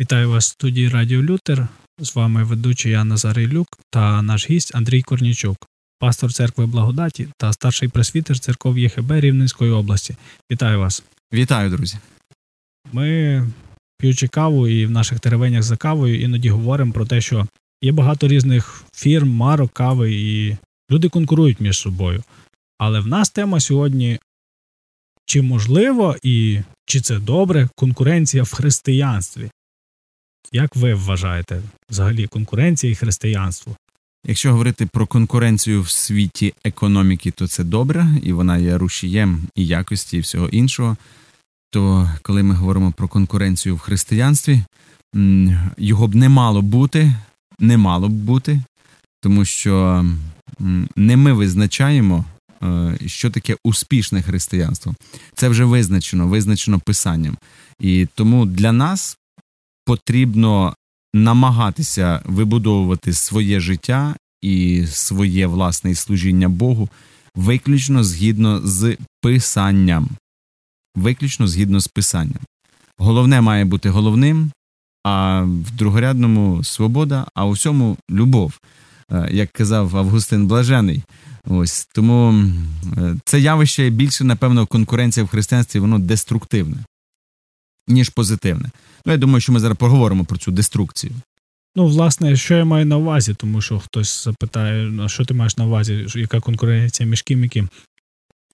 Вітаю вас в студії Радіо Лютер. З вами ведучий я Назарий Люк та наш гість Андрій Корнічук, пастор церкви Благодаті та старший пресвітер церков ЄХБ Рівненської області. Вітаю вас. Вітаю, друзі. Ми, п'ючи каву і в наших теревенях за кавою, іноді говоримо про те, що є багато різних фірм, марок, кави, і люди конкурують між собою. Але в нас тема сьогодні чи можливо і чи це добре конкуренція в християнстві? Як ви вважаєте взагалі конкуренція і християнство? Якщо говорити про конкуренцію в світі економіки, то це добре, і вона є рушієм і якості, і всього іншого. То коли ми говоримо про конкуренцію в християнстві, його б не мало бути, не мало б бути, тому що не ми визначаємо, е, що таке успішне християнство. Це вже визначено, визначено писанням. І тому для нас потрібно намагатися вибудовувати своє життя і своє власне служіння Богу виключно згідно з писанням. Виключно згідно з писанням. Головне має бути головним, а в другорядному свобода, а у всьому любов, е, як казав Августин Блажений. Ось тому е, це явище більше, напевно, конкуренція в християнстві, воно деструктивне, ніж позитивне. Ну, я думаю, що ми зараз поговоримо про цю деструкцію. Ну, власне, що я маю на увазі, тому що хтось запитає, а що ти маєш на увазі, яка конкуренція між ким і ким.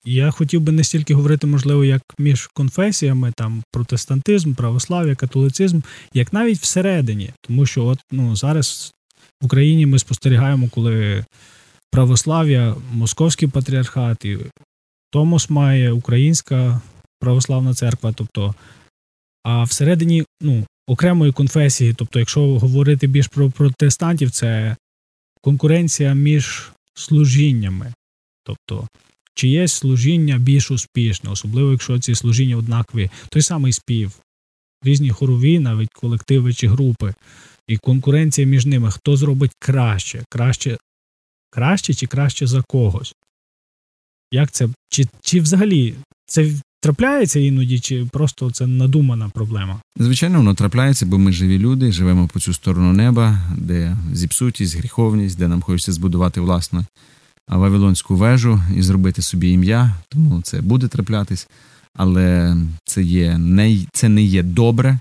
Я хотів би не стільки говорити, можливо, як між конфесіями, там протестантизм, православ'я, католицизм, як навіть всередині. Тому що от ну зараз в Україні ми спостерігаємо, коли православ'я, московський патріархат і Томос має Українська православна церква, тобто а всередині ну, окремої конфесії, тобто, якщо говорити більш про протестантів, це конкуренція між служіннями. Тобто, чи є служіння більш успішне, особливо якщо ці служіння однакові, той самий спів, різні хорові, навіть колективи чи групи, і конкуренція між ними, хто зробить краще, краще краще чи краще за когось. Як це? Чи чи взагалі це трапляється іноді, чи просто це надумана проблема? Звичайно, воно трапляється, бо ми живі люди, живемо по цю сторону неба, де зіпсутість, гріховність, де нам хочеться збудувати власне Вавилонську вежу і зробити собі ім'я, тому це буде траплятись, але це є не це не є добре.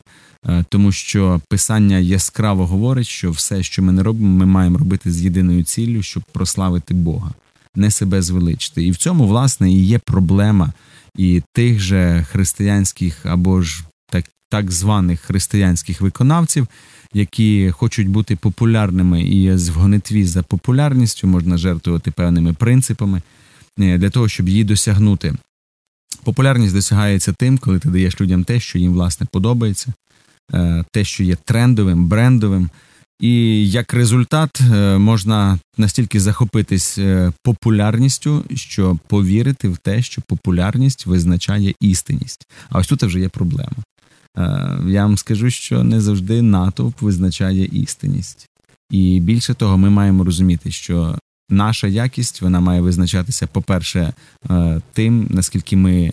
Е, тому що писання яскраво говорить, що все, що ми не робимо, ми маємо робити з єдиною ціллю, щоб прославити Бога, не себе звеличити. І в цьому, власне, і є проблема і тих же християнських або ж так, так званих християнських виконавців, які хочуть бути популярними і з гонитві за популярністю можна жертвувати певними принципами е, для того, щоб її досягнути. Популярність досягається тим, коли ти даєш людям те, що їм власне подобається, е, те, що є трендовим, брендовим. І як результат е, можна настільки захопитись е, популярністю, що повірити в те, що популярність визначає істинність. А ось тут вже є проблема. Е, я вам скажу, що не завжди натовп визначає істинність. І більше того, ми маємо розуміти, що наша якість вона має визначатися, по-перше, тим, наскільки ми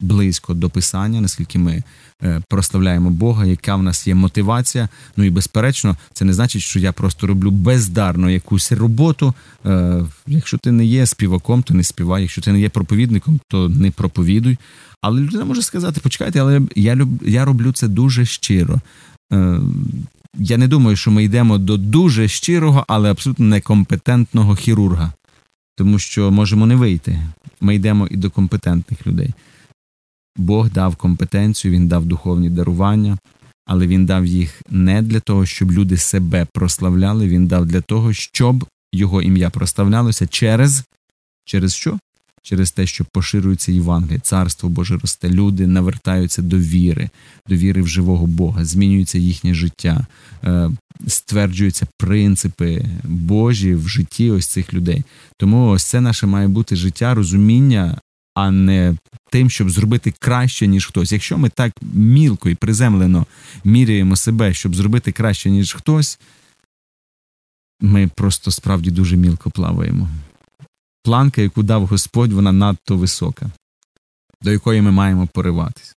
близько до писання, наскільки ми е, прославляємо Бога, яка в нас є мотивація. Ну і безперечно, це не значить, що я просто роблю бездарно якусь роботу. Е, якщо ти не є співаком, то не співай. Якщо ти не є проповідником, то не проповідуй. Але людина може сказати: почекайте, але я люб, я роблю це дуже щиро. Е, я не думаю, що ми йдемо до дуже щирого, але абсолютно некомпетентного хірурга, тому що можемо не вийти. Ми йдемо і до компетентних людей. Бог дав компетенцію, Він дав духовні дарування, але Він дав їх не для того, щоб люди себе прославляли, Він дав для того, щоб його ім'я прославлялося через через що? Через те, що поширюється Євангеліє, царство Боже росте, люди навертаються до віри, до віри в живого Бога, змінюється їхнє життя, е, стверджуються принципи Божі в житті ось цих людей. Тому ось це наше має бути життя, розуміння а не тим, щоб зробити краще, ніж хтось. Якщо ми так мілко і приземлено міряємо себе, щоб зробити краще, ніж хтось, ми просто справді дуже мілко плаваємо. Планка, яку дав Господь, вона надто висока, до якої ми маємо пориватись.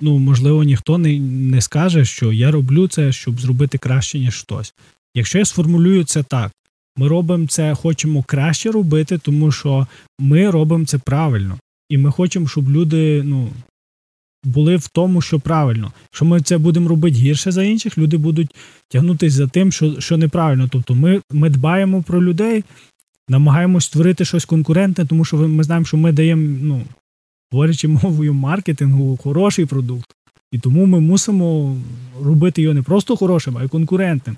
ну можливо ніхто не, не скаже, що я роблю це, щоб зробити краще, ніж хтось. Якщо я сформулюю це так, ми робимо це, хочемо краще робити, тому що ми робимо це правильно. І ми хочемо, щоб люди ну, були в тому, що правильно. Якщо ми це будемо робити гірше за інших, люди будуть тягнутися за тим, що що неправильно. Тобто ми ми дбаємо про людей, намагаємось створити щось конкурентне, тому що ми знаємо, що ми даємо, ну, говорячи мовою маркетингу, хороший продукт. І тому ми мусимо робити його не просто хорошим, а й конкурентним.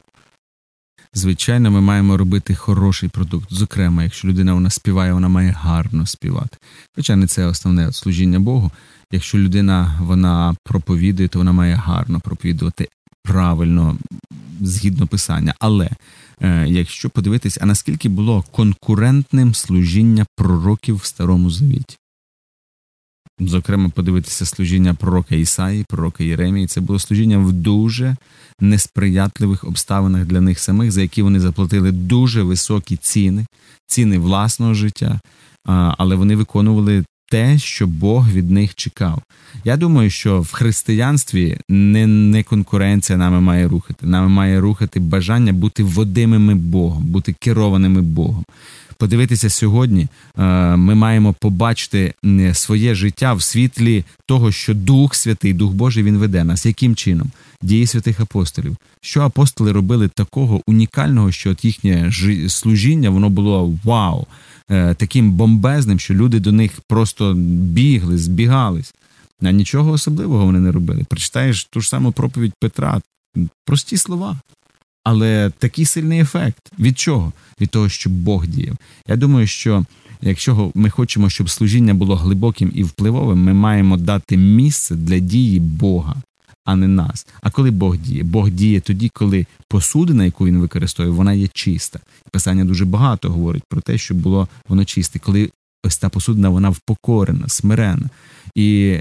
Звичайно, ми маємо робити хороший продукт. Зокрема, якщо людина вона співає, вона має гарно співати. Хоча не це основне служіння Богу. Якщо людина вона проповідує, то вона має гарно проповідувати правильно згідно писання. Але е, якщо подивитись, а наскільки було конкурентним служіння пророків в Старому Завіті? Зокрема, подивитися служіння пророка Ісаї, пророка Єремії. Це було служіння в дуже несприятливих обставинах для них самих, за які вони заплатили дуже високі ціни, ціни власного життя, але вони виконували те, що Бог від них чекав. Я думаю, що в християнстві не не конкуренція нами має рухати. Нами має рухати бажання бути водимими Богом, бути керованими Богом. Подивитися сьогодні, е, ми маємо побачити своє життя в світлі того, що Дух Святий, Дух Божий, він веде нас. Яким чином? Дії святих апостолів. Що апостоли робили такого унікального, що от їхнє служіння воно було вау, е, таким бомбезним, що люди до них просто бігли, збігались. А нічого особливого вони не робили. Прочитаєш ту ж саму проповідь Петра, прості слова. Але такий сильний ефект. Від чого? Від того, що Бог діяв. Я думаю, що якщо ми хочемо, щоб служіння було глибоким і впливовим, ми маємо дати місце для дії Бога, а не нас. А коли Бог діє? Бог діє тоді, коли посудина, яку він використовує, вона є чиста. Писання дуже багато говорить про те, щоб було воно чисте, коли ось та посудина вона впокорена, смирена. І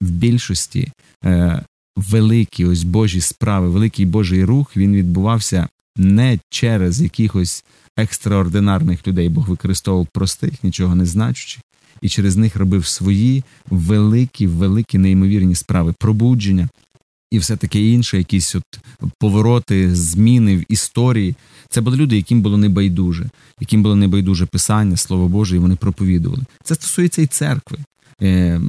в більшості е, великі ось Божі справи, великий Божий рух він відбувався не через якихось екстраординарних людей. Бог використовував простих, нічого не значучих, і через них робив свої великі, великі неймовірні справи, пробудження і все таке інше, якісь от повороти, зміни в історії. Це були люди, яким було небайдуже, яким було небайдуже писання, слово Боже, і вони проповідували. Це стосується і церкви. Е,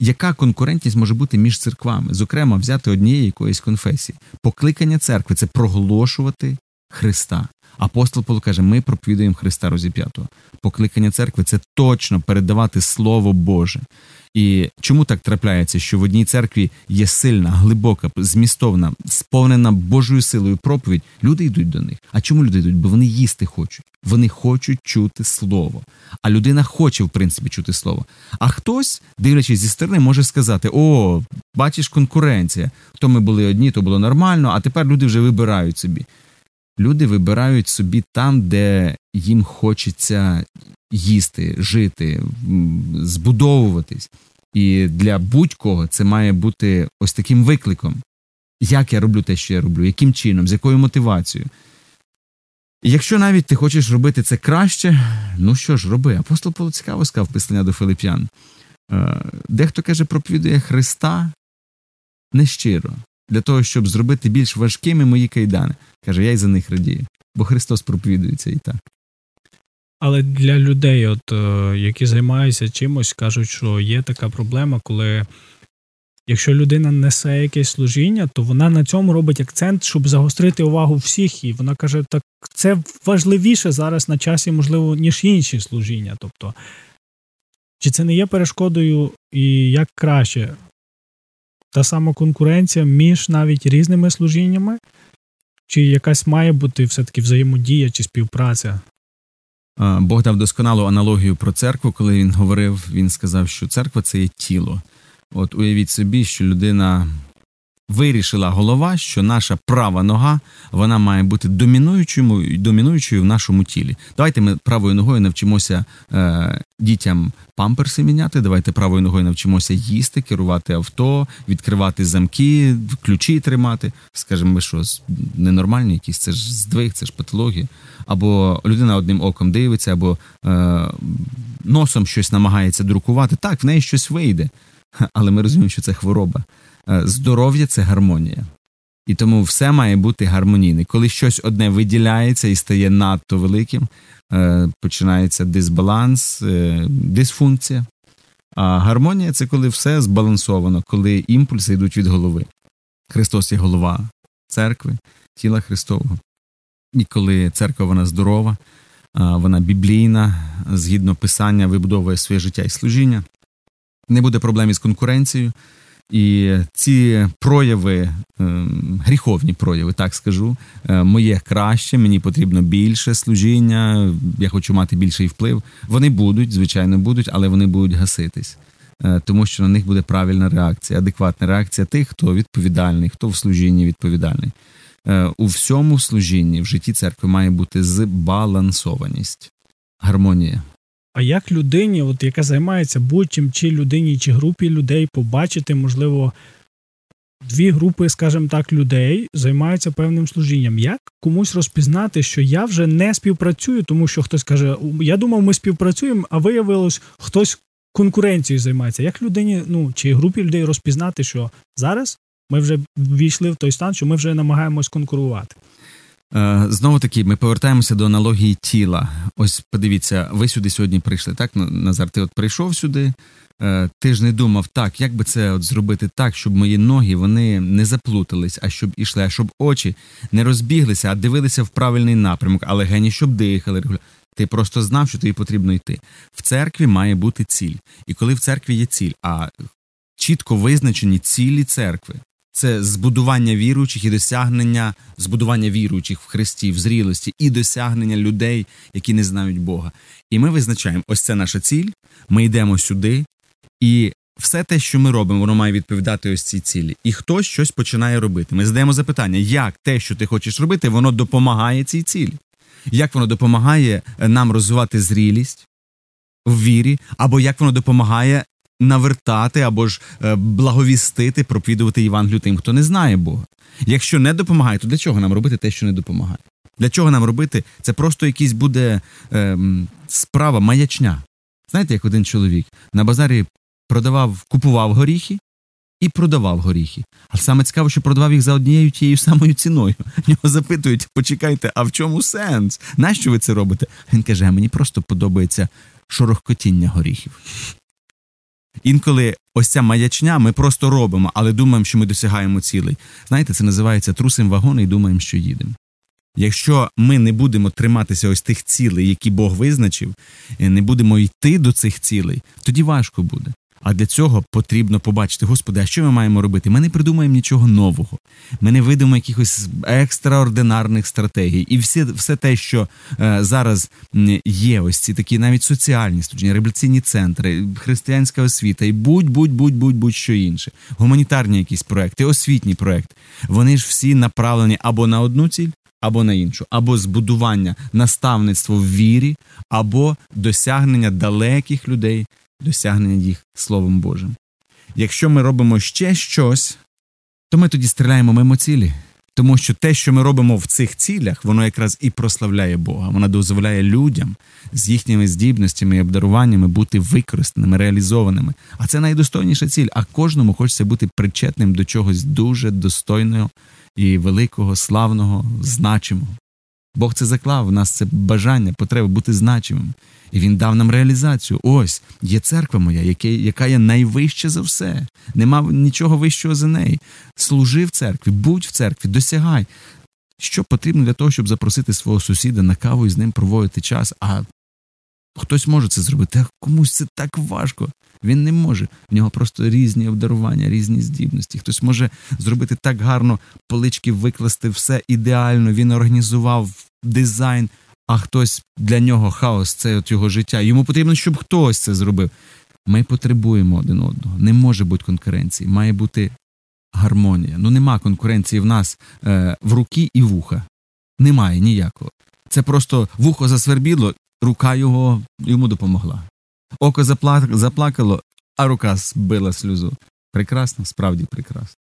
яка конкурентність може бути між церквами, зокрема, взяти однієї якоїсь конфесії. Покликання церкви це проголошувати Христа. Апостол Павло каже, ми проповідуємо Христа розіп'ятого. Покликання церкви це точно передавати Слово Боже. І чому так трапляється, що в одній церкві є сильна, глибока, змістовна, сповнена Божою силою проповідь, люди йдуть до них. А чому люди йдуть? Бо вони їсти хочуть, вони хочуть чути слово. А людина хоче, в принципі, чути слово. А хтось, дивлячись зі сторони, може сказати: О, бачиш, конкуренція. То ми були одні, то було нормально, а тепер люди вже вибирають собі. Люди вибирають собі там, де їм хочеться їсти, жити, збудовуватись. І для будь-кого це має бути ось таким викликом. Як я роблю те, що я роблю, яким чином, з якою мотивацією. Якщо навіть ти хочеш робити це краще, ну що ж, роби. Апостол Павло цікаво сказав писання до Филип'ян. Е, дехто каже, проповідує Христа нещиро, для того, щоб зробити більш важкими мої кайдани. Каже, я й за них радію, бо Христос проповідується і так. Але для людей, от е, які займаються чимось, кажуть, що є така проблема, коли якщо людина несе якесь служіння, то вона на цьому робить акцент, щоб загострити увагу всіх. І вона каже, так це важливіше зараз на часі, можливо, ніж інші служіння. Тобто, чи це не є перешкодою і як краще? Та сама конкуренція між навіть різними служіннями, чи якась має бути все-таки взаємодія чи співпраця? Бог дав досконалу аналогію про церкву, коли він говорив, він сказав, що церква це є тіло. От уявіть собі, що людина вирішила голова, що наша права нога вона має бути домінуючою домінуючою в нашому тілі. Давайте ми правою ногою навчимося е, дітям памперси міняти. Давайте правою ногою навчимося їсти, керувати авто, відкривати замки, ключі тримати. Скажемо, ми що ненормальні, якісь це ж здвиг, це ж патологія. Або людина одним оком дивиться, або е, носом щось намагається друкувати. Так, в неї щось вийде. але ми розуміємо, що це хвороба. Е, здоров'я це гармонія. І тому все має бути гармонійне. Коли щось одне виділяється і стає надто великим, е, починається дисбаланс, е, дисфункція. А гармонія це коли все збалансовано, коли імпульси йдуть від голови. Христос є голова церкви, тіла Христового. І коли церква вона здорова, вона біблійна, згідно писання, вибудовує своє життя і служіння, не буде проблем із конкуренцією. І ці прояви, ем, гріховні прояви, так скажу, е, моє краще, мені потрібно більше служіння, я хочу мати більший вплив. Вони будуть, звичайно, будуть, але вони будуть гаситись, е, тому що на них буде правильна реакція, адекватна реакція тих, хто відповідальний, хто в служінні відповідальний. Е, у всьому служінні в житті церкви має бути збалансованість, гармонія. А як людині, от яка займається будь-чим, чи людині, чи групі людей, побачити, можливо, дві групи, скажімо так, людей займаються певним служінням. Як комусь розпізнати, що я вже не співпрацюю, тому що хтось каже, я думав, ми співпрацюємо, а виявилось, хтось конкуренцією займається. Як людині, ну чи групі людей розпізнати, що зараз ми вже ввійшли в той стан, що ми вже намагаємось конкурувати? Е, Знову таки, ми повертаємося до аналогії тіла. Ось подивіться, ви сюди сьогодні прийшли. Так, Назар, ти от прийшов сюди. Е, ти ж не думав, так, як би це от зробити так, щоб мої ноги вони не заплутались, а щоб ішли, а щоб очі не розбіглися, а дивилися в правильний напрямок, але гені, щоб дихали. Ти просто знав, що тобі потрібно йти. В церкві має бути ціль. І коли в церкві є ціль, а чітко визначені цілі церкви, це збудування віруючих і досягнення збудування віруючих в Христі, в зрілості і досягнення людей, які не знають Бога. І ми визначаємо, ось це наша ціль. Ми йдемо сюди, і все те, що ми робимо, воно має відповідати ось цій цілі. І хтось щось починає робити. Ми задаємо запитання, як те, що ти хочеш робити, воно допомагає цій цілі. Як воно допомагає нам розвивати зрілість в вірі, або як воно допомагає навертати або ж е, благовістити, проповідувати Євангелію тим, хто не знає Бога. Якщо не допомагає, то для чого нам робити те, що не допомагає? Для чого нам робити? Це просто якийсь буде е, справа, маячня. Знаєте, як один чоловік на базарі продавав, купував горіхи і продавав горіхи. А саме цікаво, що продавав їх за однією тією самою ціною. Нього запитують, почекайте, а в чому сенс? Нащо ви це робите? Він каже: а мені просто подобається шорохкотіння горіхів. Інколи ось ця маячня ми просто робимо, але думаємо, що ми досягаємо цілей. Знаєте, це називається трусим вагони і думаємо, що їдемо. Якщо ми не будемо триматися ось тих цілей, які Бог визначив, не будемо йти до цих цілей, тоді важко буде. А для цього потрібно побачити, Господи, а що ми маємо робити? Ми не придумаємо нічого нового, ми не видимо якихось екстраординарних стратегій. І все все те, що е, зараз є, ось ці такі навіть соціальні служіння, реабілітаційні центри, християнська освіта і будь-будь-будь-будь-будь що інше, гуманітарні якісь проекти, освітні проекти, вони ж всі направлені або на одну ціль. Або на іншу, або збудування наставництво в вірі, або досягнення далеких людей досягнення їх Словом Божим. Якщо ми робимо ще щось, то ми тоді стріляємо мимо цілі. Тому що те, що ми робимо в цих цілях, воно якраз і прославляє Бога. Воно дозволяє людям з їхніми здібностями і обдаруваннями бути використаними, реалізованими. А це найдостойніша ціль. А кожному хочеться бути причетним до чогось дуже достойного і великого, славного, значимого. Бог це заклав в нас це бажання, потреба бути значимим. І він дав нам реалізацію. Ось є церква моя, яка є найвища за все. Нема нічого вищого за неї. Служи в церкві, будь в церкві, досягай. Що потрібно для того, щоб запросити свого сусіда на каву і з ним проводити час? А хтось може це зробити, а комусь це так важко. Він не може. В нього просто різні обдарування, різні здібності. Хтось може зробити так гарно, полички викласти все ідеально. Він організував дизайн а хтось для нього хаос це от його життя. Йому потрібно, щоб хтось це зробив. Ми потребуємо один одного. Не може бути конкуренції, має бути гармонія. Ну нема конкуренції в нас е, в руки і вуха. Немає ніякого. Це просто вухо засвербіло, рука його йому допомогла. Око заплакало, а рука збила сльозу. Прекрасно, справді прекрасно.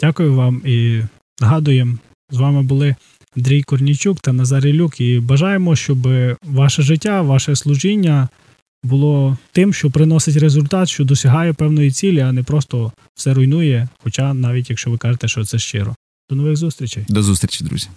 Дякую вам і нагадуємо, з вами були Андрій Корнічук та Назар Ілюк. І бажаємо, щоб ваше життя, ваше служіння було тим, що приносить результат, що досягає певної цілі, а не просто все руйнує. Хоча навіть якщо ви кажете, що це щиро. До нових зустрічей. До зустрічі, друзі.